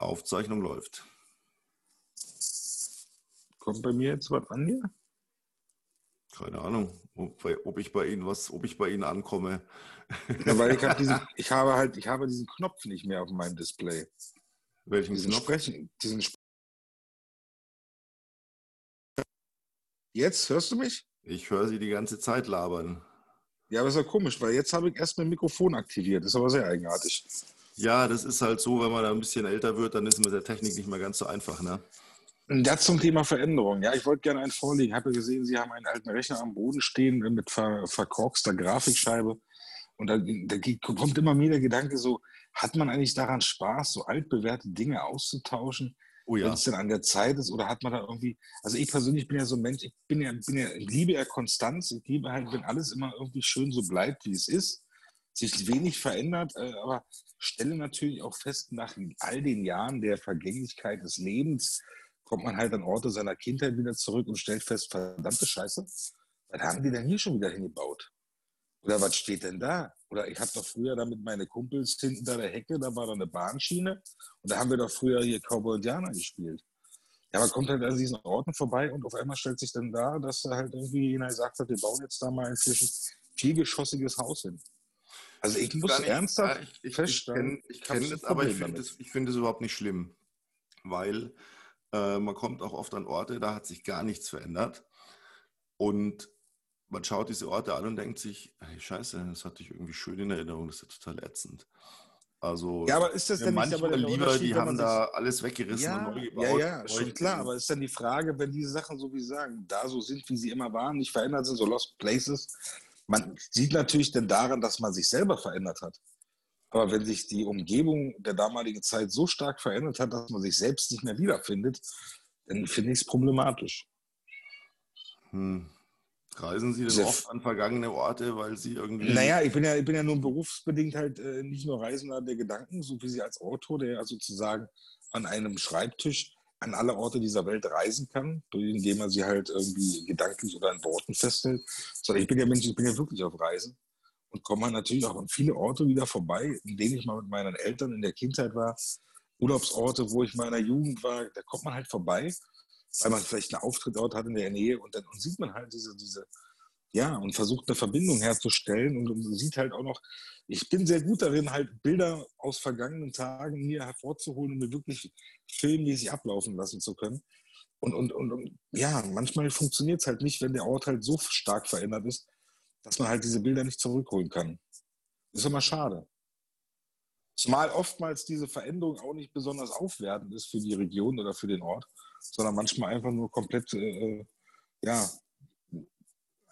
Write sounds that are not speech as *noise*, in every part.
Aufzeichnung läuft. Kommt bei mir jetzt was an hier? Keine Ahnung, ob, ob, ich bei Ihnen was, ob ich bei Ihnen ankomme. Ja, weil ich, hab *laughs* diesen, ich habe halt, ich habe diesen Knopf nicht mehr auf meinem Display. Welchen diesen Knopf? Sprechen, diesen Sp Jetzt hörst du mich? Ich höre Sie die ganze Zeit labern. Ja, aber ist ja komisch, weil jetzt habe ich erst mein Mikrofon aktiviert. Ist aber sehr eigenartig. Ja, das ist halt so, wenn man da ein bisschen älter wird, dann ist es mit der Technik nicht mehr ganz so einfach, ne? Das zum Thema Veränderung. Ja, ich wollte gerne einen vorlegen. Ich habe gesehen, Sie haben einen alten Rechner am Boden stehen mit ver verkorkster Grafikscheibe. Und da, da, kommt immer mehr der Gedanke so, hat man eigentlich daran Spaß, so altbewährte Dinge auszutauschen, oh ja. wenn es denn an der Zeit ist? Oder hat man da irgendwie, also ich persönlich bin ja so ein Mensch, ich bin ja, bin ja, ich liebe ja Konstanz, ich liebe halt, wenn alles immer irgendwie schön so bleibt, wie es ist, sich wenig verändert, äh, aber stelle natürlich auch fest, nach all den Jahren der Vergänglichkeit des Lebens, kommt man halt an Orte seiner Kindheit wieder zurück und stellt fest, verdammte Scheiße, was haben die denn hier schon wieder hingebaut? Oder was steht denn da? Oder ich habe doch früher da mit meinen Kumpels hinten da der Hecke, da war da eine Bahnschiene und da haben wir doch früher hier Cowboy Indianer gespielt. Ja, man kommt halt an diesen Orten vorbei und auf einmal stellt sich dann da, dass da halt irgendwie jemand gesagt hat, wir bauen jetzt da mal ein viergeschossiges Haus hin. Also ich, muss nicht, ernsthaft ich, ich, feststellen, ich kenne kenn das, aber ich finde es find überhaupt nicht schlimm, weil äh, man kommt auch oft an Orte, da hat sich gar nichts verändert. Und man schaut diese Orte an und denkt sich, hey, scheiße, das hatte ich irgendwie schön in Erinnerung, das ist ja total ätzend. Also ja, aber ist das denn nicht aber lieber, die haben da alles weggerissen ja, und neu gebaut. Ja, ja, schon klar, aber ist dann die Frage, wenn diese Sachen, so wie sagen, da so sind, wie sie immer waren, nicht verändert sind, so Lost Places, man sieht natürlich denn daran, dass man sich selber verändert hat. Aber wenn sich die Umgebung der damaligen Zeit so stark verändert hat, dass man sich selbst nicht mehr wiederfindet, dann finde ich es problematisch. Hm. Reisen Sie denn Sehr oft an vergangene Orte, weil Sie irgendwie. Naja, ich bin ja, ich bin ja nun berufsbedingt halt äh, nicht nur Reisender der Gedanken, so wie Sie als Autor, der ja sozusagen an einem Schreibtisch an alle Orte dieser Welt reisen kann, indem er sie halt irgendwie gedanklich oder in Worten festhält. Sondern ich bin ja Mensch, ich bin ja wirklich auf Reisen. Und komme halt natürlich auch an viele Orte wieder vorbei, in denen ich mal mit meinen Eltern in der Kindheit war, Urlaubsorte, wo ich mal in der Jugend war, da kommt man halt vorbei, weil man vielleicht einen Auftritt dort hat in der Nähe. Und dann und sieht man halt diese, diese, ja, und versucht eine Verbindung herzustellen und, sieht halt auch noch, ich bin sehr gut darin, halt Bilder aus vergangenen Tagen hier hervorzuholen und mir wirklich filmmäßig ablaufen lassen zu können. Und, und, und, und ja, manchmal funktioniert es halt nicht, wenn der Ort halt so stark verändert ist, dass man halt diese Bilder nicht zurückholen kann. Ist immer schade. Zumal oftmals diese Veränderung auch nicht besonders aufwertend ist für die Region oder für den Ort, sondern manchmal einfach nur komplett, äh, ja,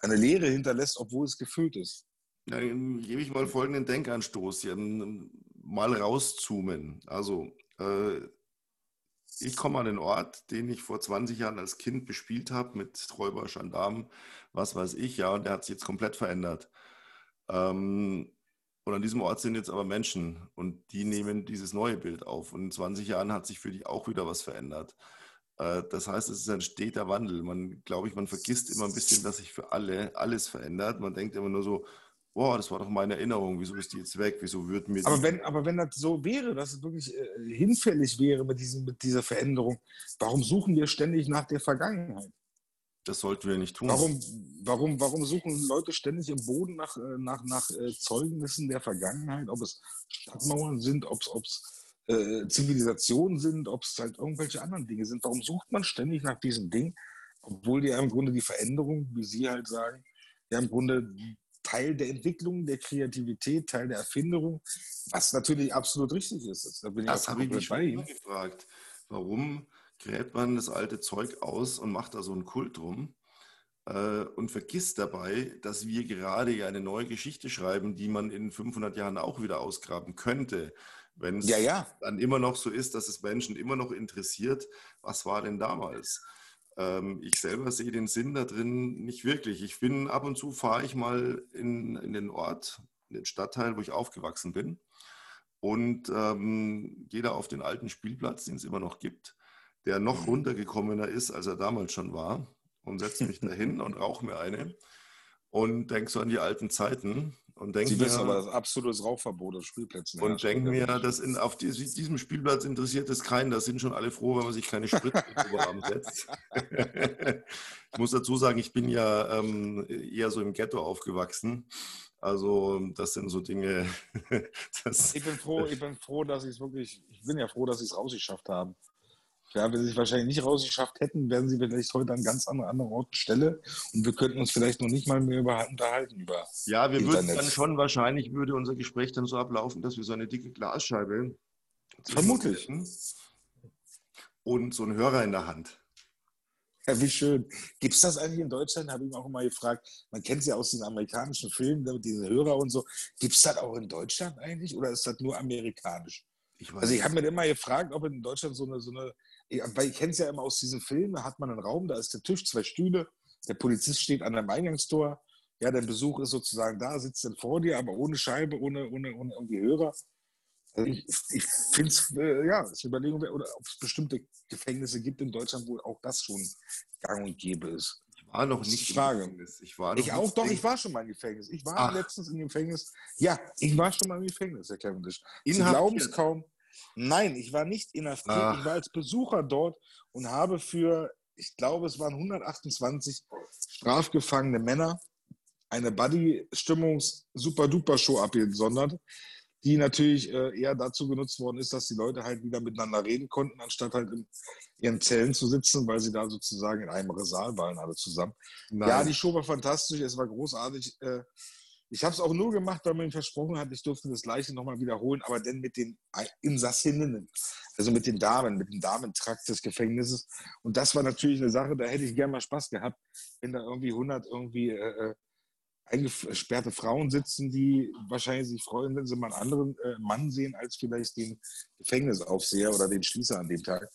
eine Leere hinterlässt, obwohl es gefüllt ist. Ja, dann gebe ich mal folgenden Denkanstoß, hier, mal rauszoomen. Also, äh, ich komme an den Ort, den ich vor 20 Jahren als Kind bespielt habe, mit Räuber, Gendarmen, was weiß ich, ja, und der hat sich jetzt komplett verändert. Ähm, und an diesem Ort sind jetzt aber Menschen und die nehmen dieses neue Bild auf. Und in 20 Jahren hat sich für dich auch wieder was verändert. Äh, das heißt, es ist ein steter Wandel. Man, glaube ich, man vergisst immer ein bisschen, dass sich für alle alles verändert. Man denkt immer nur so, boah, das war doch meine Erinnerung, wieso ist die jetzt weg, wieso wird mir aber wenn, aber wenn das so wäre, dass es wirklich äh, hinfällig wäre mit, diesem, mit dieser Veränderung, warum suchen wir ständig nach der Vergangenheit? Das sollten wir nicht tun. Warum, warum, warum suchen Leute ständig im Boden nach, äh, nach, nach äh, Zeugnissen der Vergangenheit, ob es Stadtmauern sind, ob es äh, Zivilisationen sind, ob es halt irgendwelche anderen Dinge sind? Warum sucht man ständig nach diesem Ding, obwohl die ja im Grunde die Veränderung, wie Sie halt sagen, ja im Grunde Teil der Entwicklung, der Kreativität, Teil der Erfinderung, was natürlich absolut richtig ist. Da das habe ich mich immer gefragt. Warum gräbt man das alte Zeug aus und macht da so einen Kult drum äh, und vergisst dabei, dass wir gerade ja eine neue Geschichte schreiben, die man in 500 Jahren auch wieder ausgraben könnte. Wenn es ja, ja. dann immer noch so ist, dass es Menschen immer noch interessiert, was war denn damals? Ähm, ich selber sehe den Sinn da drin nicht wirklich. Ich bin ab und zu fahre ich mal in, in den Ort, in den Stadtteil, wo ich aufgewachsen bin und ähm, gehe da auf den alten Spielplatz, den es immer noch gibt, der noch mhm. runtergekommener ist, als er damals schon war und setze mich *laughs* da hin und rauche mir eine und denke so an die alten Zeiten Und denk Sie mir, wissen aber, das absolutes Rauchverbot auf Spielplätzen. und denk mir, dass in, auf die, diesem Spielplatz interessiert es keinen. Da sind schon alle froh, wenn man sich keine Spritze Oberarm setzt. *laughs* ich muss dazu sagen, ich bin ja ähm, eher so im Ghetto aufgewachsen. Also das sind so Dinge. *laughs* Ich bin froh, ich bin froh, dass ich es wirklich, ich bin ja froh, dass sie es rausgeschafft haben. Ja, wenn sie es wahrscheinlich nicht rausgeschafft hätten, wären sie vielleicht heute an ganz anderen, anderen Ort Stelle und wir könnten uns vielleicht noch nicht mal mehr über, unterhalten über. ja, wir würden Internet. dann schon wahrscheinlich, würde unser Gespräch dann so ablaufen, dass wir so eine dicke Glasscheibe Vermutlich. und so einen Hörer in der Hand. Ja, wie schön. Gibt es das eigentlich in Deutschland? Habe ich auch immer gefragt. Man kennt es ja aus den amerikanischen Filmen, diese Hörer und so. Gibt es das auch in Deutschland eigentlich oder ist das nur amerikanisch? Ich weiß Also ich habe mir immer gefragt, ob in Deutschland so eine, so eine weil ich kenne es ja immer aus diesen Filmen, da hat man einen Raum, da ist der Tisch, zwei Stühle, der Polizist steht an einem Eingangstor, ja, der Besuch ist sozusagen da, sitzt dann vor dir, aber ohne Scheibe, ohne, ohne, ohne irgendwie Hörer. Also ich ich finde es, äh, ja, ist eine Überlegung, oder ob es bestimmte Gefängnisse gibt in Deutschland, wo auch das schon gang und gäbe ist. Ich war noch nicht im. Gefängnis. Ich, war noch Ich auch, doch, ich war schon mal im Gefängnis. Ich war Ach. letztens im Gefängnis. Ja, ich war schon mal im Gefängnis, Herr Cavendish. Sie glauben es kaum. Nein, ich war nicht inhaftiert. Ach. Ich war als Besucher dort und habe für, ich glaube, es waren 128 strafgefangene Männer eine Buddy-Stimmungs-Super-Duper-Show abgesondert, die natürlich äh, eher dazu genutzt worden ist, dass die Leute halt wieder miteinander reden konnten, anstatt halt in ihren Zellen zu sitzen, weil sie da sozusagen in einem Saal waren, alle zusammen. Nein. Ja, die Show war fantastisch, es war großartig. Ich habe es auch nur gemacht, weil man ihm versprochen hat, ich durfte das gleiche nochmal wiederholen, aber dann mit den Insassinnen, also mit den Damen, mit dem Damentrakt des Gefängnisses. Und das war natürlich eine Sache, da hätte ich gerne mal Spaß gehabt, wenn da irgendwie 100 irgendwie äh, äh, eingesperrte Frauen sitzen, die wahrscheinlich sich freuen, wenn sie mal einen anderen äh, Mann sehen, als vielleicht den Gefängnisaufseher oder den Schließer an dem Tag.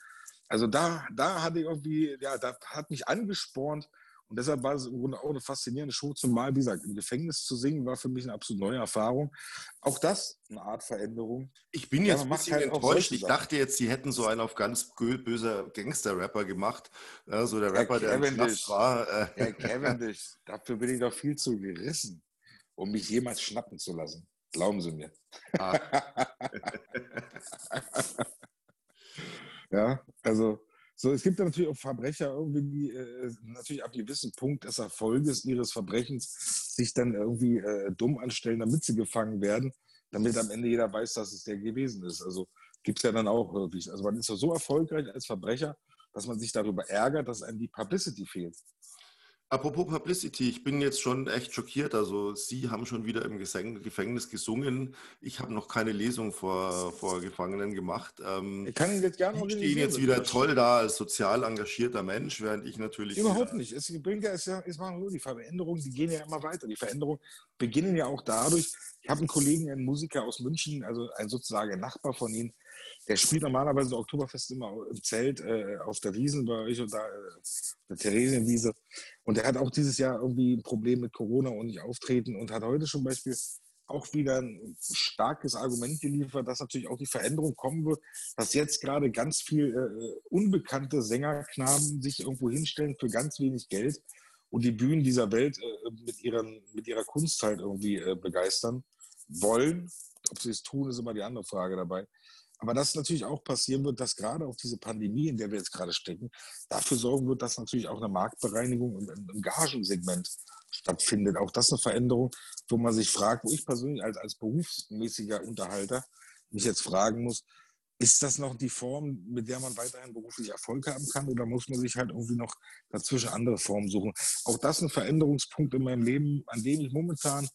Also da, da hatte ich irgendwie, ja, da hat mich angespornt und deshalb war es im Grunde auch eine faszinierende Show, zumal, wie gesagt, im Gefängnis zu singen, war für mich eine absolut neue Erfahrung. Auch das eine Art Veränderung. Ich bin Ja, jetzt ein bisschen halt enttäuscht. Ich dachte jetzt, sie hätten so einen auf ganz bö- böser Gangster-Rapper gemacht. Ja, so der Rapper, der im Cavendish. War. Äh, Herr Cavendish, dafür bin ich doch viel zu gerissen, um mich jemals schnappen zu lassen. Glauben Sie mir. ah, *laughs* Ja, also so, es gibt natürlich auch Verbrecher irgendwie, die äh, natürlich ab einem gewissen Punkt des Erfolges ihres Verbrechens sich dann irgendwie äh, dumm anstellen, damit sie gefangen werden, damit am Ende jeder weiß, dass es der gewesen ist. Also gibt es ja dann auch wirklich. Also man ist ja so erfolgreich als Verbrecher, dass man sich darüber ärgert, dass einem die Publicity fehlt. Apropos Publicity, ich bin jetzt schon echt schockiert. Also, Sie haben schon wieder im Gefängnis gesungen. Ich habe noch keine Lesung vor, vor Gefangenen gemacht. Ähm, Ich kann ihn jetzt gerne Sie stehen jetzt wieder toll da als sozial engagierter Mensch, während ich natürlich. Überhaupt nicht. Es bringt ja, es, es machen so, die Veränderungen, die gehen ja immer weiter. Die Veränderungen beginnen ja auch dadurch. Ich habe einen Kollegen, einen Musiker aus München, also ein sozusagen Nachbar von Ihnen, der spielt normalerweise Oktoberfest immer im Zelt äh, auf der Wiesen bei euch oder äh, der Theresienwiese. Und er hat auch dieses Jahr irgendwie ein Problem mit Corona und nicht auftreten und hat heute zum Beispiel auch wieder ein starkes Argument geliefert, dass natürlich auch die Veränderung kommen wird, dass jetzt gerade ganz viel äh, unbekannte Sängerknaben sich irgendwo hinstellen für ganz wenig Geld und die Bühnen dieser Welt äh, mit, ihren, mit ihrer Kunst halt irgendwie äh, begeistern wollen. Ob sie es tun, ist immer die andere Frage dabei. Aber dass natürlich auch passieren wird, dass gerade auch diese Pandemie, in der wir jetzt gerade stecken, dafür sorgen wird, dass natürlich auch eine Marktbereinigung im, im, Gagensegment stattfindet. Auch das eine Veränderung, wo man sich fragt, wo ich persönlich als, als berufsmäßiger Unterhalter mich jetzt fragen muss, ist das noch die Form, mit der man weiterhin beruflich Erfolg haben kann oder muss man sich halt irgendwie noch dazwischen andere Formen suchen? Auch das ein Veränderungspunkt in meinem Leben, an dem ich momentan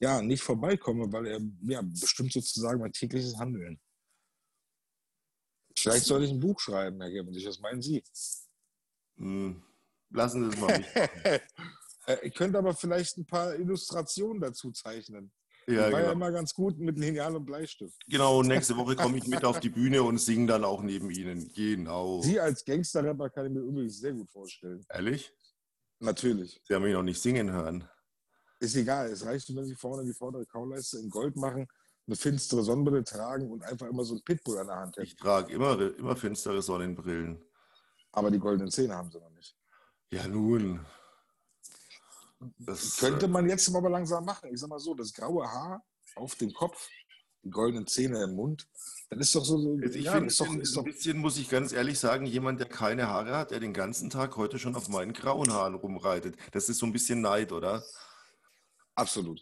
ja nicht vorbeikomme, weil er ja, bestimmt sozusagen mein tägliches Handeln. Vielleicht soll ich ein Buch schreiben, Herr Gerbendig, was meinen Sie? Hm, lassen Sie es mal nicht. *laughs* Äh, ich könnte aber vielleicht ein paar Illustrationen dazu zeichnen. Ja, ich war ja genau. immer ganz gut mit Lineal und Bleistift. genau, nächste Woche *laughs* komme ich mit auf die Bühne und singe dann auch neben Ihnen. Genau. Sie als Gangster-Rapper kann ich mir übrigens sehr gut vorstellen. Ehrlich? Natürlich. Sie haben mich noch nicht singen hören. Ist egal. Es reicht, wenn Sie vorne die vordere Kauleiste in Gold machen, eine finstere Sonnenbrille tragen und einfach immer so ein Pitbull an der Hand hätten. Ich trage immer, immer finstere Sonnenbrillen. Aber die goldenen Zähne haben Sie noch nicht. Ja, nun. Das könnte äh, man jetzt aber langsam machen. Ich sag mal so, das graue Haar auf dem Kopf, die goldenen Zähne im Mund, dann ist doch so. so also ich ja, finde, ist doch, ist ein bisschen, muss ich ganz ehrlich sagen, jemand, der keine Haare hat, der den ganzen Tag heute schon auf meinen grauen Haaren rumreitet. Das ist so ein bisschen Neid, oder? Absolut.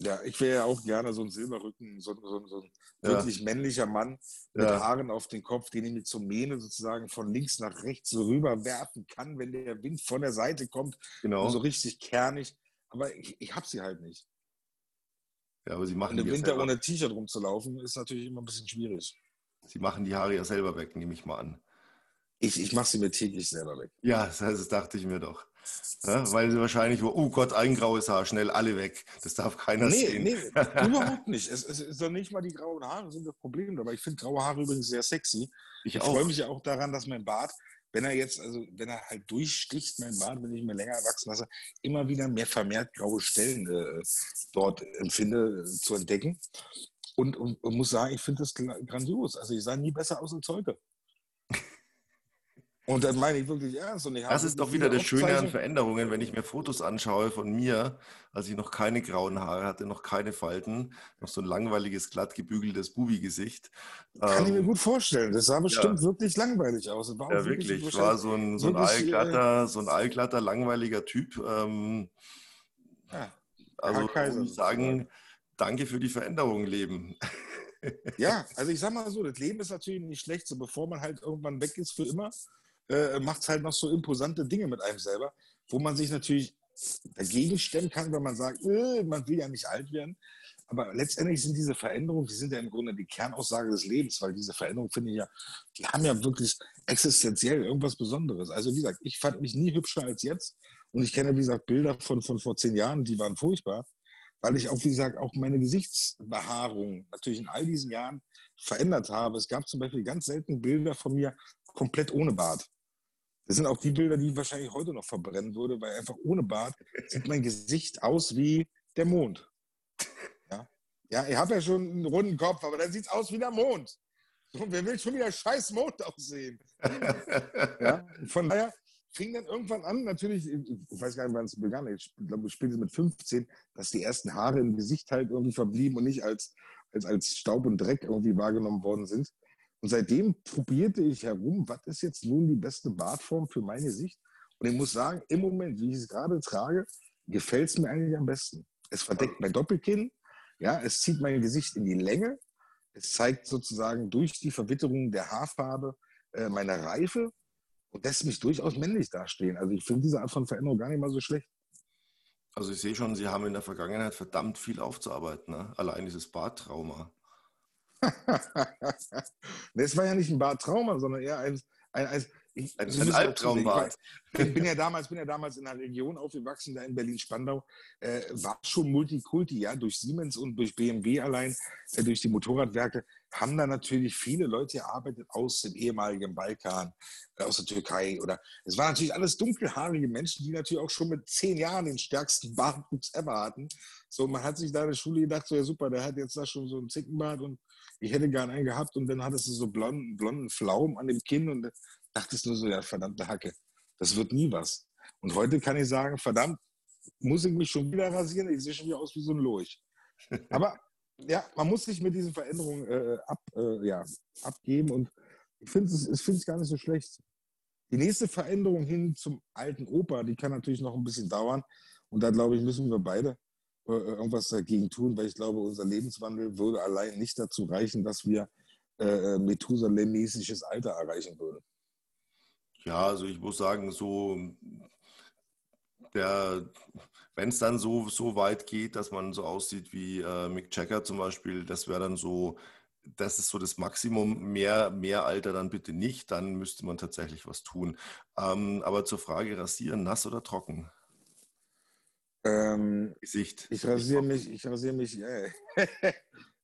Ja, ich wäre ja auch gerne so ein Silberrücken, so, so, so ein ja. wirklich männlicher Mann mit ja. Haaren auf dem Kopf, den ich mit zur Mähne sozusagen von links nach rechts so rüberwerfen kann, wenn der Wind von der Seite kommt. Genau. So richtig kernig. Aber ich, ich habe sie halt nicht. Ja, aber sie machen Und im Winter selber. ohne T-Shirt rumzulaufen, ist natürlich immer ein bisschen schwierig. Sie machen die Haare ja selber weg, nehme ich mal an. Ich, ich mache sie mir täglich selber weg. Ja, das, das dachte ich mir doch. Ja, weil sie wahrscheinlich, oh Gott, ein graues Haar, schnell alle weg. Das darf keiner nee, sehen. Nee, *laughs* überhaupt nicht. Es, es ist doch nicht mal die grauen Haare sind das Problem dabei. Ich finde graue Haare übrigens sehr sexy. Ich, ich freue mich ja auch daran, dass mein Bart, wenn er jetzt, also wenn er halt durchsticht, mein Bart, wenn ich mir länger wachsen lasse, immer wieder mehr vermehrt graue Stellen äh, dort empfinde äh, zu entdecken. Und, und, und, muss sagen, ich finde das grandios. Also ich sah nie besser aus als heute. Und dann meine ich wirklich ernst. Und ich das ist doch wieder das Schöne an Veränderungen, wenn ich mir Fotos anschaue von mir, als ich noch keine grauen Haare hatte, noch keine Falten, noch so ein langweiliges, glatt gebügeltes Bubi-Gesicht. Kann ähm, ich mir ähm, gut vorstellen. Das sah bestimmt ja. wirklich langweilig aus. ja, wirklich. wirklich. Ich war so ein, so ein, allglatter, so ein allglatter, langweiliger Typ. Ähm, ja, also muss ich sagen, danke für die Veränderung, Leben. *laughs* Ja, also ich sag mal so, das Leben ist natürlich nicht schlecht, so bevor man halt irgendwann weg ist für immer äh, macht es halt noch so imposante Dinge mit einem selber, wo man sich natürlich dagegen stemmen kann, wenn man sagt, äh, man will ja nicht alt werden. Aber letztendlich sind diese Veränderungen, die sind ja im Grunde die Kernaussage des Lebens, weil diese Veränderungen, finde ich ja, die haben ja wirklich existenziell irgendwas Besonderes. Also wie gesagt, ich fand mich nie hübscher als jetzt. Und ich kenne, wie gesagt, Bilder von, von vor zehn Jahren, die waren furchtbar, weil ich auch, wie gesagt, auch meine Gesichtsbehaarung natürlich in all diesen Jahren verändert habe. Es gab zum Beispiel ganz selten Bilder von mir komplett ohne Bart. Das sind auch die Bilder, die ich wahrscheinlich heute noch verbrennen würde, weil einfach ohne Bart sieht mein Gesicht aus wie der Mond. Ja, ja ich habe ja schon einen runden Kopf, aber dann sieht es aus wie der Mond. Und wer will schon wieder scheiß Mond aussehen? *laughs* ja, von daher fing dann irgendwann an, natürlich, ich weiß gar nicht, wann es begann, ich glaube, spätestens mit 15, dass die ersten Haare im Gesicht halt irgendwie verblieben und nicht als, als, als Staub und Dreck irgendwie wahrgenommen worden sind. Und seitdem probierte ich herum, was ist jetzt nun die beste Bartform für meine Sicht? Und ich muss sagen, im Moment, wie ich es gerade trage, gefällt es mir eigentlich am besten. Es verdeckt mein Doppelkinn, ja, es zieht mein Gesicht in die Länge, es zeigt sozusagen durch die Verwitterung der Haarfarbe äh, meine Reife und lässt mich durchaus männlich dastehen. Also ich finde diese Art von Veränderung gar nicht mal so schlecht. Also ich sehe schon, Sie haben in der Vergangenheit verdammt viel aufzuarbeiten. Ne? Allein dieses Barttrauma. *laughs* das war ja nicht ein Bartrauma, sondern eher ein, ein, ein, ich, ein, ein Albtraumbad. Ich bin ja damals, bin ja damals in einer Region aufgewachsen, da in Berlin-Spandau, äh, war schon Multikulti, ja, durch Siemens und durch BMW allein, äh, durch die Motorradwerke, haben da natürlich viele Leute gearbeitet aus dem ehemaligen Balkan, äh, aus der Türkei oder es waren natürlich alles dunkelhaarige Menschen, die natürlich auch schon mit zehn Jahren den stärksten Bartwuchs ever hatten. So, man hat sich da in der Schule gedacht, so ja super, der hat jetzt da schon so einen Zickenbart und ich hätte gern einen gehabt und dann hattest du so blonden, blonden Flaum an dem Kinn und dachtest nur so, ja, verdammte Hacke, das wird nie was. Und heute kann ich sagen, verdammt, muss ich mich schon wieder rasieren, ich sehe schon wieder aus wie so ein Lurch. *laughs* Aber ja, man muss sich mit diesen Veränderungen äh, ab, äh, ja, abgeben und ich finde es ich find's gar nicht so schlecht. Die nächste Veränderung hin zum alten Opa, die kann natürlich noch ein bisschen dauern und da glaube ich, müssen wir beide irgendwas dagegen tun, weil ich glaube, unser Lebenswandel würde allein nicht dazu reichen, dass wir äh, äh Methusalem-mäßiges Alter erreichen würden. Ja, also ich muss sagen, so wenn es dann so, so weit geht, dass man so aussieht wie äh, Mick Jagger zum Beispiel, das wäre dann so, das ist so das Maximum. Mehr, mehr Alter dann bitte nicht, dann müsste man tatsächlich was tun. Ähm, aber zur Frage, rasieren, nass oder trocken? Ähm, Gesicht. Ich rasiere mich, ich rasiere mich, äh, *laughs*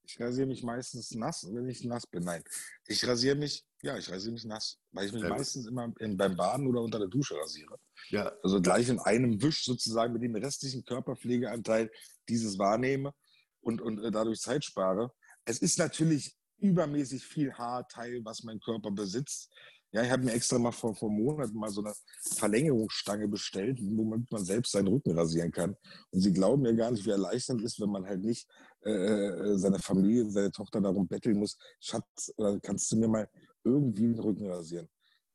ich rasiere mich meistens nass, wenn ich nass bin. Nein, ich rasiere mich, ja, ich rasiere mich nass, weil ich mich ja, meistens immer in, beim Baden oder unter der Dusche rasiere. Ja. Also gleich in einem Wisch sozusagen mit dem restlichen Körperpflegeanteil dieses wahrnehme und, und äh, dadurch Zeit spare. Es ist natürlich übermäßig viel Haarteil, was mein Körper besitzt. Ja, ich habe mir extra mal vor, vor Monaten mal so eine Verlängerungsstange bestellt, womit man selbst seinen Rücken rasieren kann. Und sie glauben mir gar nicht, wie erleichternd ist, wenn man halt nicht äh, äh seine Familie, seine Tochter darum betteln muss, Schatz, oder kannst du mir mal irgendwie den Rücken rasieren?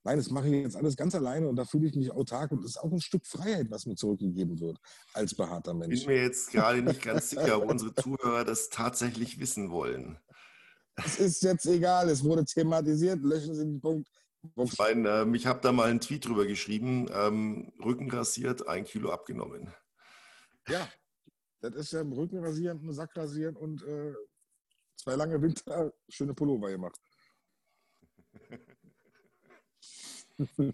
Nein, das mache ich jetzt alles ganz alleine und da fühle ich mich autark und das ist auch ein Stück Freiheit, was mir zurückgegeben wird als behaarter Mensch. Ich bin mir jetzt gerade nicht ganz sicher, ob unsere Zuhörer das tatsächlich wissen wollen. Es ist jetzt egal, es wurde thematisiert, löschen Sie den Punkt. Ich meine, ähm, ich habe da mal einen Tweet drüber geschrieben, ähm, Rücken rasiert, ein Kilo abgenommen. Ja, das ist ja Rücken rasieren, einen Sack rasieren und äh, zwei lange Winter schöne Pullover gemacht. *laughs*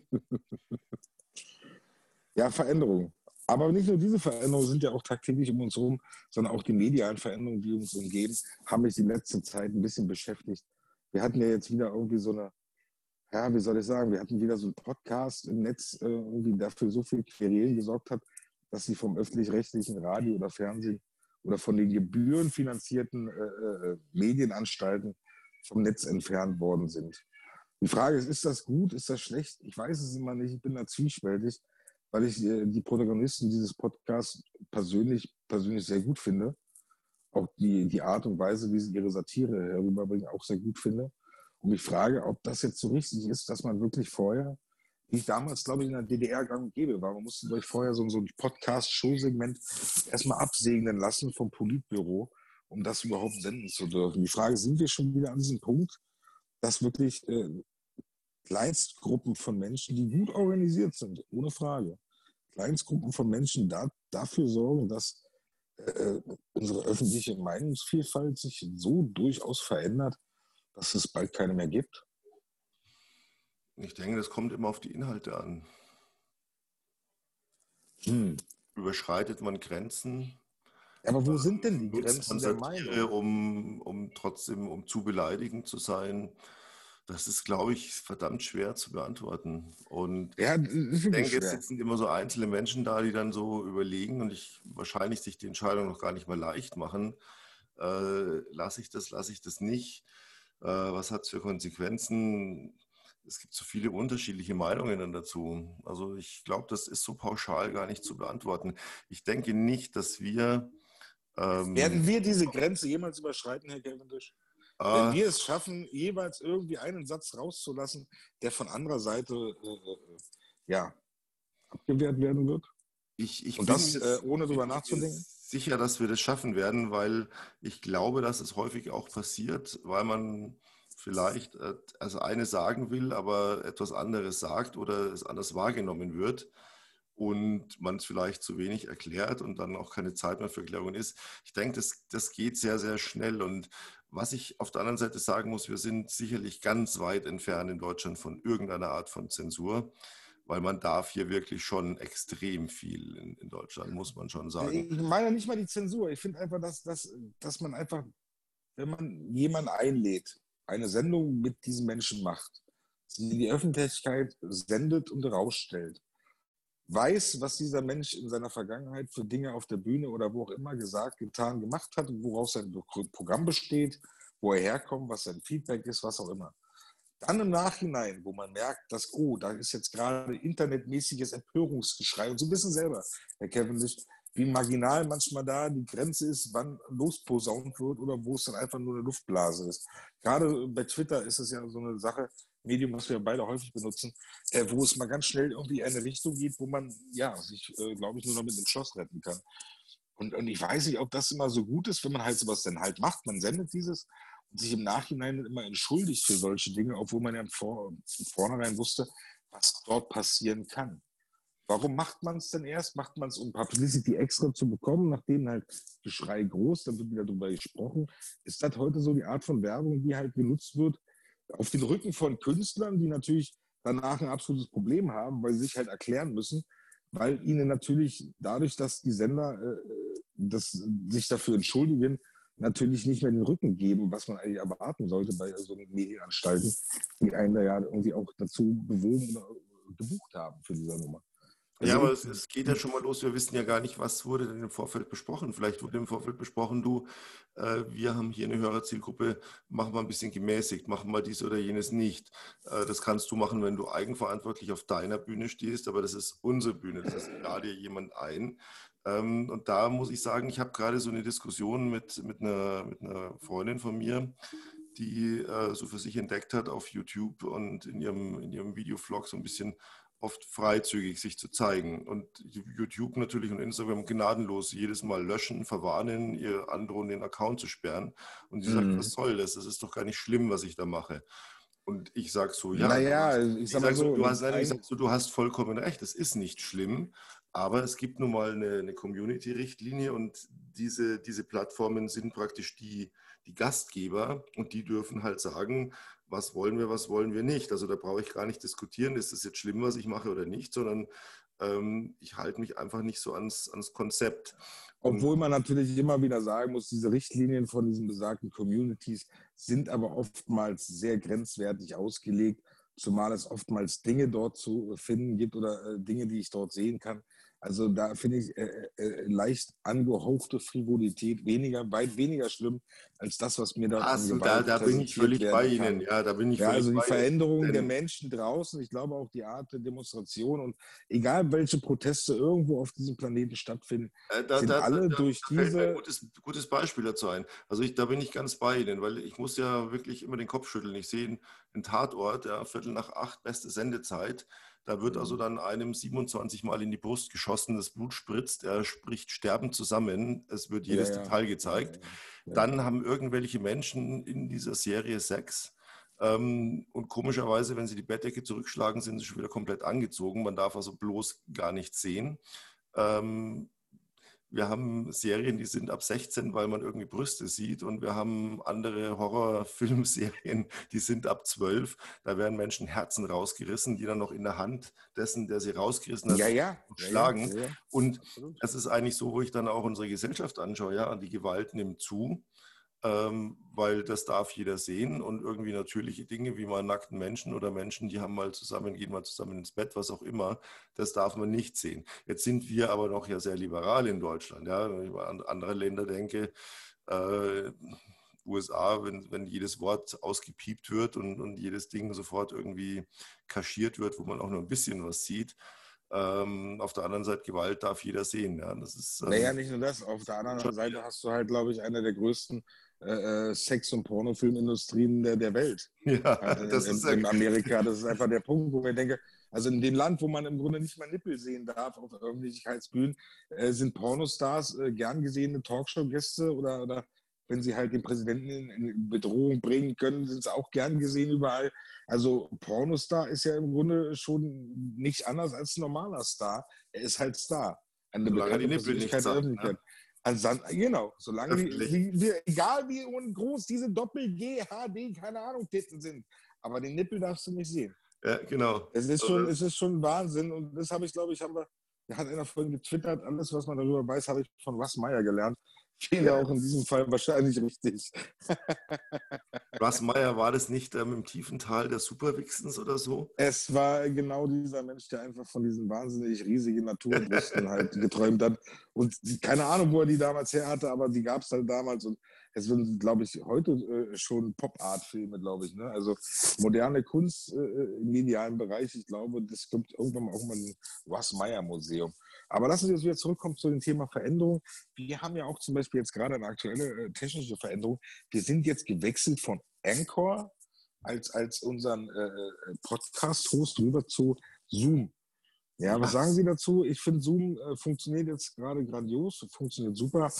ja, Veränderung. Aber nicht nur diese Veränderungen sind ja auch tagtäglich um uns herum, sondern auch die medialen Veränderungen, die uns umgeben, haben mich die letzte Zeit ein bisschen beschäftigt. Wir hatten ja jetzt wieder irgendwie so eine, ja, wie soll ich sagen, wir hatten wieder so einen Podcast im Netz, äh, irgendwie dafür so viel Querelen gesorgt hat, dass sie vom öffentlich-rechtlichen Radio oder Fernsehen oder von den gebührenfinanzierten äh, äh, Medienanstalten vom Netz entfernt worden sind. Die Frage ist, ist das gut, ist das schlecht? Ich weiß es immer nicht, ich bin da zwiespältig weil ich äh, die Protagonisten dieses Podcasts persönlich, persönlich sehr gut finde. Auch die, die Art und Weise, wie sie ihre Satire herüberbringen, auch sehr gut finde. Und ich frage, ob das jetzt so richtig ist, dass man wirklich vorher, wie ich damals, glaube ich, in der DDR gang und gäbe war, man musste durch vorher so, so ein Podcast-Show-Segment erstmal absegnen lassen vom Politbüro, um das überhaupt senden zu dürfen. Die Frage, sind wir schon wieder an diesem Punkt, dass wirklich äh, Kleinstgruppen von Menschen, die gut organisiert sind, ohne Frage, Kleinstgruppen von Menschen da, dafür sorgen, dass äh, unsere öffentliche Meinungsvielfalt sich so durchaus verändert, dass es bald keine mehr gibt? Ich denke, das kommt immer auf die Inhalte an. Hm. Überschreitet man Grenzen? Aber wo sind denn die Grenzen der Meinung? Um, um trotzdem, um zu beleidigend zu sein, das ist, glaube ich, verdammt schwer zu beantworten. Und ja, ich denke, schwer. es sitzen immer so einzelne Menschen da, die dann so überlegen und ich wahrscheinlich sich die Entscheidung noch gar nicht mal leicht machen. Äh, lasse ich das, lasse ich das nicht? Äh, was hat es für Konsequenzen? Es gibt so viele unterschiedliche Meinungen dazu. Also ich glaube, das ist so pauschal gar nicht zu beantworten. Ich denke nicht, dass wir... Ähm, Werden wir diese Grenze jemals überschreiten, Herr Cavendish? Wenn ah. wir es schaffen, jeweils irgendwie einen Satz rauszulassen, der von anderer Seite äh, äh ja, abgewehrt werden wird. Ich, ich Und das äh, ohne darüber nachzudenken? Sicher, dass wir das schaffen werden, weil ich glaube, dass es häufig auch passiert, weil man vielleicht äh, also eine sagen will, aber etwas anderes sagt oder es anders wahrgenommen wird und man es vielleicht zu wenig erklärt und dann auch keine Zeit mehr für Erklärungen ist. Ich denke, das, das geht sehr, sehr schnell. Und was ich auf der anderen Seite sagen muss, wir sind sicherlich ganz weit entfernt in Deutschland von irgendeiner Art von Zensur, weil man darf hier wirklich schon extrem viel in, in Deutschland, muss man schon sagen. Ich meine nicht mal die Zensur. Ich finde einfach, dass, dass, dass man einfach, wenn man jemanden einlädt, eine Sendung mit diesen Menschen macht, sie in die Öffentlichkeit sendet und rausstellt, weiß, was dieser Mensch in seiner Vergangenheit für Dinge auf der Bühne oder wo auch immer gesagt, getan, gemacht hat, woraus sein Programm besteht, wo er herkommt, was sein Feedback ist, was auch immer. Dann im Nachhinein, wo man merkt, dass, oh, da ist jetzt gerade internetmäßiges Empörungsgeschrei und Sie wissen selber, Herr Kevin, nicht, wie marginal manchmal da die Grenze ist, wann losposaunt wird oder wo es dann einfach nur eine Luftblase ist. Gerade bei Twitter ist es ja so eine Sache, Medium, was wir beide häufig benutzen, äh, wo es mal ganz schnell irgendwie in eine Richtung geht, wo man ja sich, äh, glaube ich, nur noch mit dem Schoss retten kann. Und, und ich weiß nicht, ob das immer so gut ist, wenn man halt sowas dann halt macht. Man sendet dieses sich im Nachhinein immer entschuldigt für solche Dinge, obwohl man ja im, Vor im Vornherein wusste, was dort passieren kann. Warum macht man es denn erst? Macht man es, um Publicity extra zu bekommen, nachdem halt Geschrei groß, dann wird wieder darüber gesprochen. Ist das heute so die Art von Werbung, die halt genutzt wird, auf den Rücken von Künstlern, die natürlich danach ein absolutes Problem haben, weil sie sich halt erklären müssen, weil ihnen natürlich dadurch, dass die Sender äh, das, sich dafür entschuldigen, natürlich nicht mehr den Rücken geben, was man eigentlich erwarten sollte bei so Medienanstalten, die einen da ja irgendwie auch dazu bewogen oder gebucht haben für diese Nummer. Also ja, aber es, es, geht ja schon mal los. Wir wissen ja gar nicht, was wurde denn im Vorfeld besprochen. Vielleicht wurde im Vorfeld besprochen, du, äh, wir haben hier eine Hörerzielgruppe, mach mal ein bisschen gemäßigt, mach mal dies oder jenes nicht. Äh, das kannst du machen, wenn du eigenverantwortlich auf deiner Bühne stehst, aber das ist unsere Bühne, das ist lade jemand ein. Ähm, und da muss ich sagen, ich habe gerade so eine Diskussion mit, mit, einer, mit einer Freundin von mir, die äh, so für sich entdeckt hat auf YouTube und in ihrem, in ihrem Videovlog so ein bisschen oft freizügig sich zu zeigen. Und YouTube natürlich und Instagram gnadenlos jedes Mal löschen, verwarnen, ihr androhen, den Account zu sperren. Und sie sagt, mhm. was soll das? Das ist doch gar nicht schlimm, was ich da mache. Und ich sage so, ja, naja, ich sag, mal so, du, hast, ich sag so, du hast vollkommen recht, das ist nicht schlimm, aber es gibt nun mal eine, eine Community-Richtlinie und diese, diese Plattformen sind praktisch die, die Gastgeber und die dürfen halt sagen, was wollen wir, was wollen wir nicht. Also da brauche ich gar nicht diskutieren, ist das jetzt schlimm, was ich mache oder nicht, sondern ähm, ich halte mich einfach nicht so ans, ans Konzept. Obwohl man natürlich immer wieder sagen muss, diese Richtlinien von diesen besagten Communities sind aber oftmals sehr grenzwertig ausgelegt, zumal es oftmals Dinge dort zu finden gibt oder äh, Dinge, die ich dort sehen kann, also da finde ich äh, äh, leicht angehauchte Frivolität weniger, weit weniger schlimm als das, was mir da also, da, da bin ich völlig bei Ihnen. Ja, da bin ich ja, also die Veränderung der Menschen draußen, ich glaube auch die Art der Demonstration und egal welche Proteste irgendwo auf diesem Planeten stattfinden, äh, da, sind da, alle durch diese. Ein gutes, gutes Beispiel dazu ein. Also ich, da bin ich ganz bei Ihnen, weil ich muss ja wirklich immer den Kopf schütteln. Ich sehe einen Tatort, ja, Viertel nach acht, beste Sendezeit. Da wird also mhm. dann einem 27 Mal in die Brust geschossen, das Blut spritzt, er spricht Sterben zusammen, es wird jedes ja, ja. Detail gezeigt. Ja, dann haben irgendwelche Menschen in dieser Serie Sex. Ähm, und komischerweise, wenn sie die Bettdecke zurückschlagen, sind sie schon wieder komplett angezogen. Man darf also bloß gar nichts sehen. Ähm, wir haben Serien, die sind ab 16, weil man irgendwie Brüste sieht. Und wir haben andere Horrorfilmserien, *laughs* die sind ab 12. Da werden Menschen Herzen rausgerissen, die dann noch in der Hand dessen, der sie rausgerissen hat, ja, ja. schlagen. Ja, und das ist eigentlich so, wo ich dann auch unsere Gesellschaft anschaue. Ja, die Gewalt nimmt zu weil das darf jeder sehen und irgendwie natürliche Dinge wie mal nackten Menschen oder Menschen, die haben mal zusammen, gehen mal zusammen ins Bett, was auch immer, das darf man nicht sehen. Jetzt sind wir aber noch ja sehr liberal in Deutschland. Ja? Wenn ich an andere Länder denke, äh, USA, wenn, wenn jedes Wort ausgepiept wird und, und jedes Ding sofort irgendwie kaschiert wird, wo man auch nur ein bisschen was sieht, ähm, auf der anderen Seite Gewalt darf jeder sehen. Ja. Das ist, ähm, naja, nicht nur das. Auf der anderen Seite hast du halt, glaube ich, eine der größten äh, äh, Sex- und Pornofilmindustrien der, der Welt. *laughs* Ja, also das in, ist in, Amerika. Das ist *laughs* einfach der Punkt, wo ich denke, also in dem Land, wo man im Grunde nicht mal Nippel sehen darf auf Öffentlichkeitsbühnen, äh, sind Pornostars äh, gern gesehene Talkshow-Gäste oder, oder wenn sie halt den Präsidenten in, in Bedrohung bringen können, sind sie auch gern gesehen überall. Also Pornostar ist ja im Grunde schon nicht anders als ein normaler Star. Er ist halt Star. Eine bekannte Persönlichkeit der Öffentlichkeit. Ne? Also, genau, solange die, die, egal wie groß diese Doppel-G, HD, keine Ahnung, Titten sind. Aber den Nippel darfst du nicht sehen. Ja, genau. Es ist schon, es ist schon Wahnsinn. Und das habe ich, glaube ich, haben wir, hat einer vorhin getwittert, alles, was man darüber weiß, habe ich von Russ Meyer gelernt. Fehler auch in diesem Fall wahrscheinlich richtig. *laughs* Russ Meyer, war das nicht ähm, im tiefen Tal der Superwixens oder so? Es war genau dieser Mensch, der einfach von diesen wahnsinnig riesigen Naturbrüsten halt *laughs* geträumt hat. Und keine Ahnung, wo er die damals her hatte, aber die gab es halt damals. Und es sind, glaube ich, heute äh, schon Pop-Art-Filme, glaube ich. Ne? Also moderne Kunst äh, äh, im medialen Bereich. Ich glaube, das kommt irgendwann mal auch mal ein Russ Meyer Museum. Aber lassen Sie uns wieder zurückkommen zu dem Thema Veränderung. Wir haben ja auch zum Beispiel jetzt gerade eine aktuelle äh, technische Veränderung. Wir sind jetzt gewechselt von Anchor als, als unseren äh, äh Podcast-Host rüber zu Zoom. Ja, was sagen Sie dazu? Ich finde, Zoom äh, funktioniert jetzt gerade grandios, funktioniert super.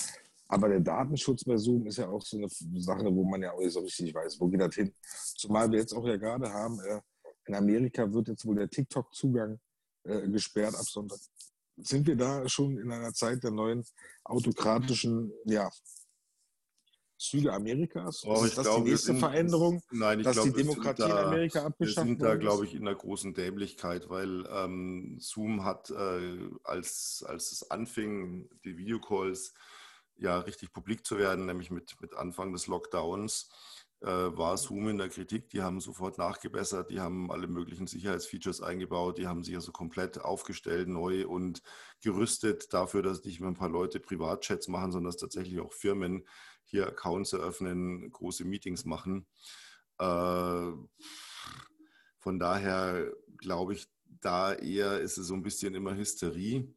Aber der Datenschutz bei Zoom ist ja auch so eine Sache, wo man ja auch nicht so richtig weiß, wo geht das hin. Zumal wir jetzt auch ja gerade haben, äh, in Amerika wird jetzt wohl der TikTok-Zugang äh, gesperrt ab Sonntag sind wir da schon in einer Zeit der neuen autokratischen ja, Züge Amerikas? Oh, ist das glaube, die nächste sind, Veränderung, nein, dass glaube, die Demokratie da, in Amerika abgeschafft wird? Wir sind da, glaube ich, in einer großen Dämlichkeit, weil ähm, Zoom hat, äh, als, als es anfing, die Videocalls ja richtig publik zu werden, nämlich mit, mit Anfang des Lockdowns, war Zoom in der Kritik. Die haben sofort nachgebessert, die haben alle möglichen Sicherheitsfeatures eingebaut, die haben sich also komplett aufgestellt, neu und gerüstet dafür, dass nicht mehr ein paar Leute Privatchats machen, sondern dass tatsächlich auch Firmen hier Accounts eröffnen, große Meetings machen. Äh, von daher glaube ich, da eher ist es so ein bisschen immer Hysterie.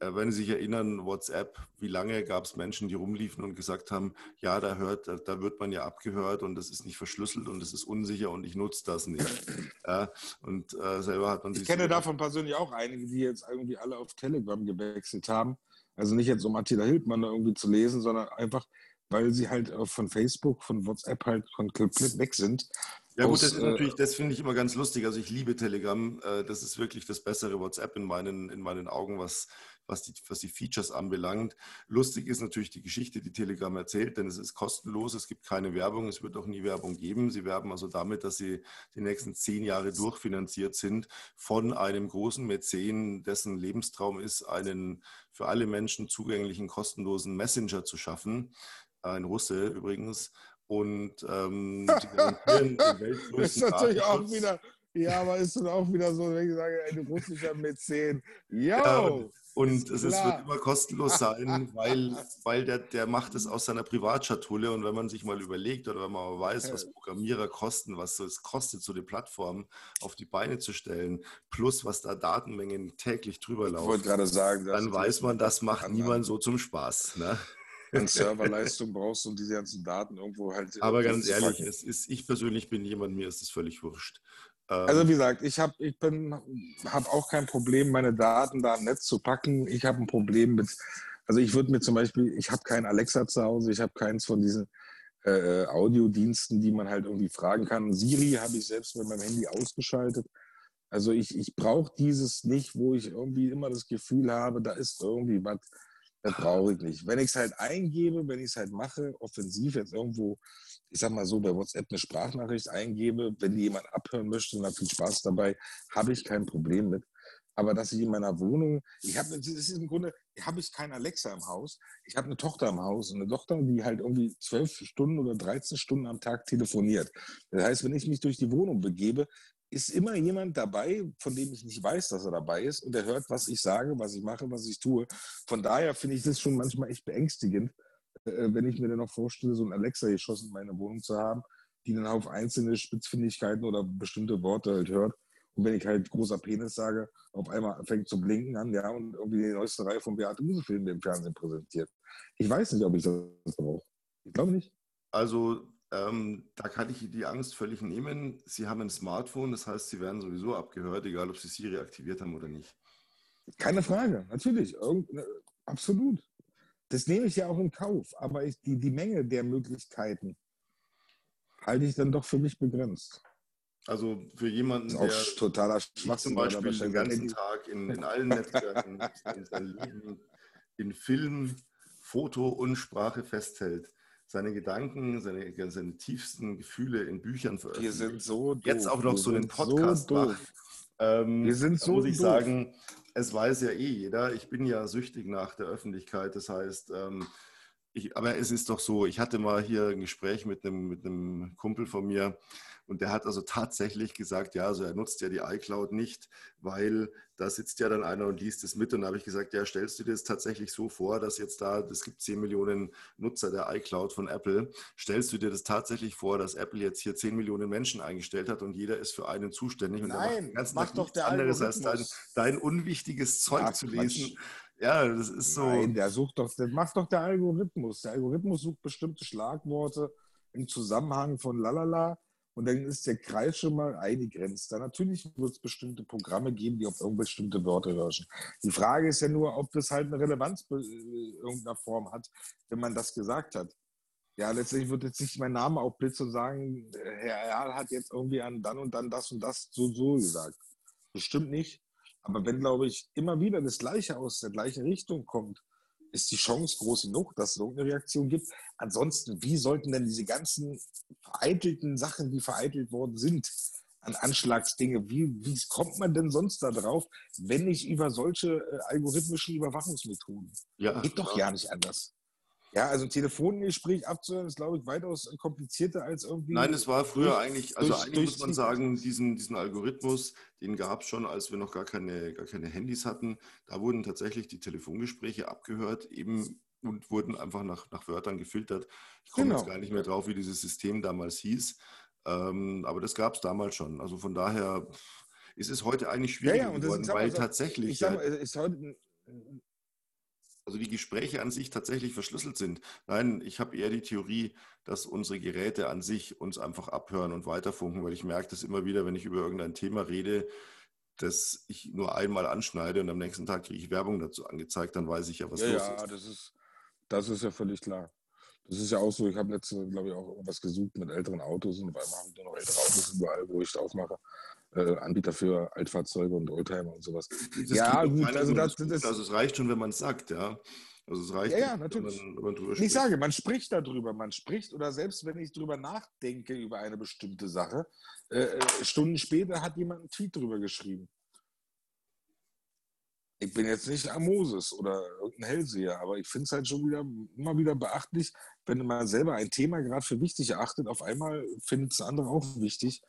Äh, wenn Sie sich erinnern, WhatsApp, wie lange gab es Menschen, die rumliefen und gesagt haben, ja, da hört, da, wird man ja abgehört und das ist nicht verschlüsselt und das ist unsicher und ich nutze das nicht. *clears throat* Ja, und äh, selber hat man Ich kenne davon persönlich auch einige, die jetzt irgendwie alle auf Telegram gewechselt haben. Also nicht jetzt, um Attila Hildmann irgendwie zu lesen, sondern einfach, weil sie halt von Facebook, von WhatsApp halt komplett weg sind. Ja gut, das ist natürlich, das finde ich immer ganz lustig. Also ich liebe Telegram. Äh, das ist wirklich das bessere WhatsApp in meinen, in meinen Augen, was, was, die, was die Features anbelangt. Lustig ist natürlich die Geschichte, die Telegram erzählt, denn es ist kostenlos, es gibt keine Werbung, es wird auch nie Werbung geben. Sie werben also damit, dass sie die nächsten zehn Jahre durchfinanziert sind von einem großen Mäzen, dessen Lebenstraum ist, einen für alle Menschen zugänglichen kostenlosen Messenger zu schaffen ein Russe übrigens. Und ähm, die *laughs* garantieren den weltgrößten Das ist natürlich auch wieder, ja, aber ist dann auch wieder so, wenn ich sage, ein russischer Mäzen. Yo, ja, und es ist, wird immer kostenlos sein, *laughs* weil, weil der, der macht es aus seiner Privatschatulle. Und wenn man sich mal überlegt oder wenn man mal weiß, was Programmierer kosten, was es kostet, so eine Plattform auf die Beine zu stellen, plus was da Datenmengen täglich drüber laufen, sagen, dann weiß man, das macht niemand so zum Spaß. Ne? an *laughs* Serverleistung brauchst und diese ganzen Daten irgendwo halt. Aber ganz ehrlich, es ist, ich persönlich bin jemand, mir ist es völlig wurscht. Also ähm, wie gesagt, ich habe ich habe auch kein Problem, meine Daten da im Netz zu packen. Ich habe ein Problem mit, also ich würde mir zum Beispiel, ich habe keinen Alexa zu Hause, ich habe keins von diesen äh, Audiodiensten, die man halt irgendwie fragen kann. Siri habe ich selbst mit meinem Handy ausgeschaltet. Also ich, ich brauche dieses nicht, wo ich irgendwie immer das Gefühl habe, da ist irgendwie was, das brauche ich nicht. Wenn ich es halt eingebe, wenn ich es halt mache, offensiv jetzt irgendwo, ich sag mal so, bei WhatsApp eine Sprachnachricht eingebe, wenn die jemand abhören möchte und hat viel Spaß dabei, habe ich kein Problem mit. Aber dass ich in meiner Wohnung, ich habe, das ist im Grunde, habe ich kein Alexa im Haus. Ich habe eine Tochter im Haus, eine Tochter, die halt irgendwie zwölf Stunden oder 13 Stunden am Tag telefoniert. Das heißt, wenn ich mich durch die Wohnung begebe, ist immer jemand dabei, von dem ich nicht weiß, dass er dabei ist und er hört, was ich sage, was ich mache, was ich tue. Von daher finde ich das schon manchmal echt beängstigend, äh, wenn ich mir dann noch vorstelle, so ein Alexa-Geschoss in meiner Wohnung zu haben, die dann auf einzelne Spitzfindigkeiten oder bestimmte Worte halt hört. Und wenn ich halt großer Penis sage, auf einmal fängt zu blinken an, ja, und irgendwie die neueste Reihe von Beate Use-Filmen im Fernsehen präsentiert. Ich weiß nicht, ob ich das brauche. Ich glaube nicht. Also ähm, da kann ich die Angst völlig nehmen. Sie haben ein Smartphone, das heißt, Sie werden sowieso abgehört, egal ob Sie Siri aktiviert haben oder nicht. Keine Frage, natürlich. Irgend, ne, absolut. Das nehme ich ja auch in Kauf. Aber ich, die, die Menge der Möglichkeiten halte ich dann doch für mich begrenzt. Also für jemanden, der totaler zum Beispiel den ganzen Tag in, in allen Netzwerken *laughs* in in Film, Foto und Sprache festhält, seine Gedanken, seine, seine tiefsten Gefühle in Büchern veröffentlicht. Wir sind so doof. Jetzt auch noch Wir so einen Podcast so macht. Ähm, Wir sind so muss ich doof. sagen, es weiß ja eh jeder, ich bin ja süchtig nach der Öffentlichkeit. Das heißt, ähm, ich, aber es ist doch so, ich hatte mal hier ein Gespräch mit einem, mit einem Kumpel von mir, und der hat also tatsächlich gesagt, ja, also er nutzt ja die iCloud nicht, weil da sitzt ja dann einer und liest es mit. Und da habe ich gesagt, ja, stellst du dir das tatsächlich so vor, dass jetzt da, es gibt 10 Millionen Nutzer der iCloud von Apple, stellst du dir das tatsächlich vor, dass Apple jetzt hier 10 Millionen Menschen eingestellt hat und jeder ist für einen zuständig und Nein, macht macht doch der anderes als dein, dein unwichtiges Zeug Ach, zu lesen. Quatsch. Ja, das ist so. Nein, der sucht doch, das macht doch der Algorithmus. Der Algorithmus sucht bestimmte Schlagworte im Zusammenhang von lalala und dann ist der Kreis schon mal eingegrenzt. Da natürlich wird es bestimmte Programme geben, die auf irgendwelche bestimmte Wörter löschen. Die Frage ist ja nur, ob das halt eine Relevanz in äh, irgendeiner Form hat, wenn man das gesagt hat. Ja, letztlich wird jetzt nicht mein Name aufblitzen und sagen, Herr Erl hat jetzt irgendwie an dann und dann das und das so so gesagt. Bestimmt nicht. Aber wenn, glaube ich, immer wieder das Gleiche aus der gleichen Richtung kommt, ist die Chance groß genug, dass es irgendeine Reaktion gibt. Ansonsten, wie sollten denn diese ganzen vereitelten Sachen, die vereitelt worden sind, an Anschlagsdinge, wie, wie kommt man denn sonst da drauf, wenn nicht über solche äh, algorithmischen Überwachungsmethoden? Ja, Geht doch ja nicht anders. Ja, also Telefongespräch abzuhören ist, glaube ich, weitaus komplizierter als irgendwie. Nein, es war früher durch, eigentlich, also durch, eigentlich durch muss man sagen, diesen, diesen Algorithmus, den gab es schon, als wir noch gar keine, gar keine Handys hatten. Da wurden tatsächlich die Telefongespräche abgehört, eben und wurden einfach nach, nach Wörtern gefiltert. Ich komme genau. jetzt gar nicht mehr drauf, wie dieses System damals hieß. Ähm, aber das gab es damals schon. Also von daher ist es heute eigentlich schwierig ja, ja, geworden, weil tatsächlich. Ich sag mal, ist heute also die Gespräche an sich tatsächlich verschlüsselt sind. Nein, ich habe eher die Theorie, dass unsere Geräte an sich uns einfach abhören und weiterfunken, weil ich merke das immer wieder, wenn ich über irgendein Thema rede, dass ich nur einmal anschneide und am nächsten Tag kriege ich Werbung dazu angezeigt, dann weiß ich ja, was ja, los ja, ist. Ja, das ist, das ist ja völlig klar. Das ist ja auch so, ich habe letzte, glaube ich, auch irgendwas gesucht mit älteren Autos und auf einmal haben wir noch ältere Autos überall, wo ich da aufmache äh, Anbieter für Altfahrzeuge und Oldtimer und sowas. Das ja, gut, also das, das, also es reicht schon, wenn man es sagt, ja. Also es reicht, ja, ja, natürlich. wenn man, wenn man Ich sage, man spricht darüber, man spricht oder selbst wenn ich darüber nachdenke über eine bestimmte Sache, äh, äh, Stunden später hat jemand einen Tweet darüber geschrieben. Ich bin jetzt nicht am Moses oder irgendein Hellseher, aber ich finde es halt schon wieder immer wieder beachtlich, wenn man selber ein Thema gerade für wichtig erachtet, auf einmal findet es andere auch wichtig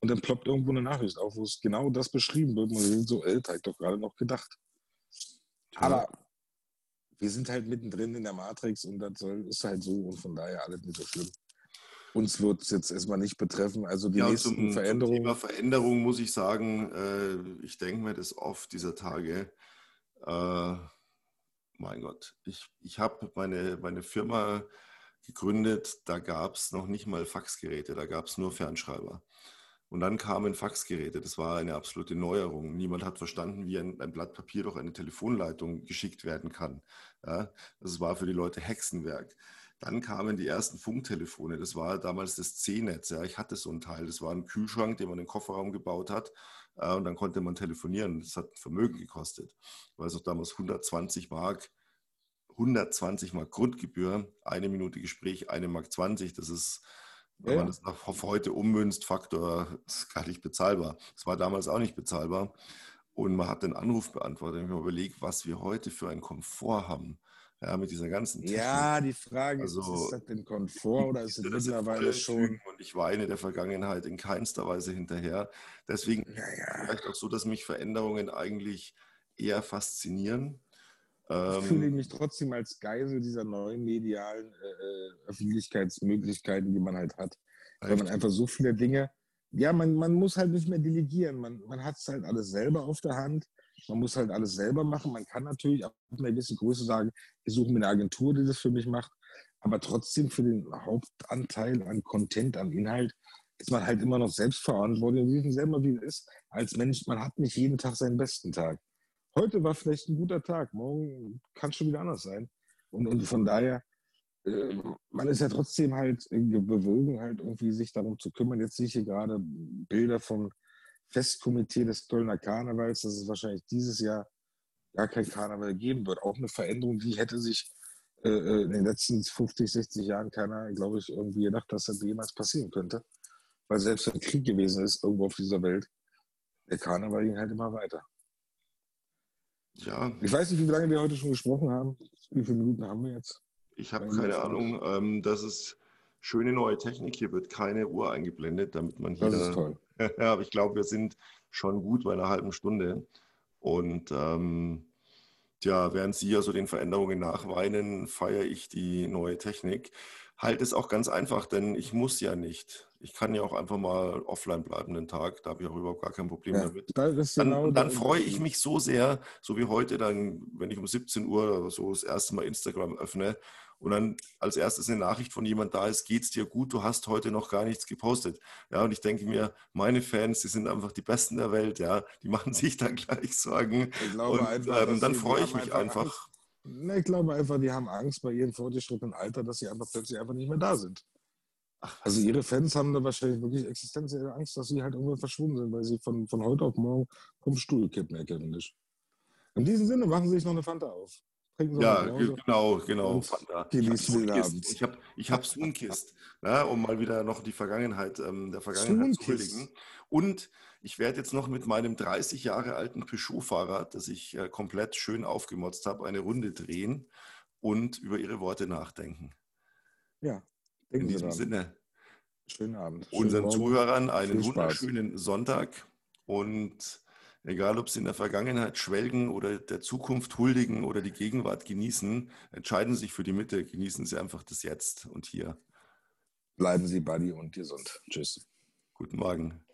und dann ploppt irgendwo eine Nachricht auf, wo es genau das beschrieben wird. Wir sind so, älter, ich doch gerade noch gedacht. Aber wir sind halt mittendrin in der Matrix und das ist halt so und von daher alles nicht so schlimm. Uns wird es jetzt erstmal nicht betreffen. Also die ja, nächsten zum, Veränderungen. Zum Thema Veränderung muss ich sagen, äh, ich denke mir das oft dieser Tage. Äh, mein Gott, ich, ich habe meine, meine Firma gegründet, da gab es noch nicht mal Faxgeräte, da gab es nur Fernschreiber. Und dann kamen Faxgeräte. Das war eine absolute Neuerung. Niemand hat verstanden, wie ein, ein Blatt Papier durch eine Telefonleitung geschickt werden kann. Ja, das war für die Leute Hexenwerk. Dann kamen die ersten Funktelefone. Das war damals das C-Netz. Ja, ich hatte so ein Teil. Das war ein Kühlschrank, den man in den Kofferraum gebaut hat. Äh, und dann konnte man telefonieren. Das hat Vermögen gekostet. Ich weiß auch damals 120 Mark 120 Mark Grundgebühr, eine Minute Gespräch, eine Mark 20. Das ist wenn ja. man das auf heute ummünzt, Faktor ist gar nicht bezahlbar. Das war damals auch nicht bezahlbar. Und man hat den Anruf beantwortet. Ich habe überlegt, was wir heute für einen Komfort haben. Ja, mit dieser ganzen Technik. Ja, die Frage also, ist, ist das denn Komfort oder ist es mittlerweile schon... Und ich weine der Vergangenheit in keinster Weise hinterher. Deswegen ja, ja. vielleicht auch so, dass mich Veränderungen eigentlich eher faszinieren ich fühle ähm, mich trotzdem als Geisel dieser neuen medialen äh, äh, Öffentlichkeitsmöglichkeiten, die man halt hat. Weil man einfach so viele Dinge, ja, man, man muss halt nicht mehr delegieren. Man, man hat es halt alles selber auf der Hand. Man muss halt alles selber machen. Man kann natürlich ab einer gewissen Größe sagen, ich suche mir eine Agentur, die das für mich macht. Aber trotzdem für den Hauptanteil an Content, an Inhalt, ist man halt immer noch selbstverantwortlich. Und wissen selber, wie es ist. Als Mensch, man hat nicht jeden Tag seinen besten Tag heute war vielleicht ein guter Tag, morgen kann es schon wieder anders sein. Und, und von daher, äh, man ist ja trotzdem halt bewogen, halt irgendwie sich darum zu kümmern. Jetzt sehe ich hier gerade Bilder vom Festkomitee des Kölner Karnevals, dass es wahrscheinlich dieses Jahr gar kein Karneval geben wird. Auch eine Veränderung, die hätte sich äh, äh in den letzten 50, 60 Jahren keiner, glaube ich, irgendwie gedacht, dass das jemals passieren könnte. Weil selbst wenn Krieg gewesen ist, irgendwo auf dieser Welt, der Karneval ging halt immer weiter. Ja. Ich weiß nicht, wie lange wir heute schon gesprochen haben. Wie viele Minuten haben wir jetzt? Ich habe keine Ahnung. Ähm, das ist schöne neue Technik. Hier wird keine Uhr eingeblendet, damit man hier. Das ist toll. *laughs* ja, aber ich glaube, wir sind schon gut bei einer halben Stunde. Und ähm, ja, während Sie also den Veränderungen nachweinen, feiere ich die neue Technik. Halt es auch ganz einfach, denn ich muss ja nicht ich kann ja auch einfach mal offline bleiben den Tag, da habe ich auch überhaupt gar kein Problem ja, damit. Da genau dann, dann freue ich mich so sehr, so wie heute, dann, wenn ich um 17 Uhr oder so das erste Mal Instagram öffne und dann als erstes eine Nachricht von jemand da ist, geht's dir gut, du hast heute noch gar nichts gepostet. Ja, und ich denke mir, meine Fans, die sind einfach die Besten der Welt, ja, die machen sich dann gleich Sorgen. Ich glaube und, einfach, ähm, dann freue ich mich einfach. einfach. ich glaube einfach, die haben Angst bei ihrem fortgeschrittenen Alter, dass sie einfach plötzlich einfach nicht mehr da sind. Ach, also ihre Fans haben da wahrscheinlich wirklich existenzielle Angst, dass sie halt irgendwann verschwunden sind, weil sie von, von heute auf morgen vom Stuhl kippen, erkenntlich. In diesem Sinne machen sie sich noch eine Fanta auf. Ja, genau, genau. Fanta. Ich habe ich hab Sunkist, ne, um mal wieder noch die Vergangenheit, ähm, der Vergangenheit zu huldigen. Und ich werde jetzt noch mit meinem 30 Jahre alten Peugeot-Fahrrad, das ich äh, komplett schön aufgemotzt habe, eine Runde drehen und über ihre Worte nachdenken. Ja, in diesem Sinne. Schönen Abend. Unseren Schönen Zuhörern einen wunderschönen Sonntag und egal ob sie in der Vergangenheit schwelgen oder der Zukunft huldigen oder die Gegenwart genießen, entscheiden sich für die Mitte, genießen sie einfach das Jetzt und hier. Bleiben Sie buddy und gesund. Tschüss. Guten Morgen.